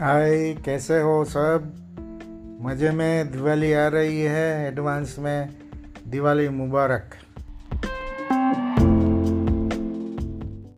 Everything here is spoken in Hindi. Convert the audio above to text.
हाय कैसे हो सब? मज़े में दिवाली आ रही है एडवांस में दिवाली मुबारक।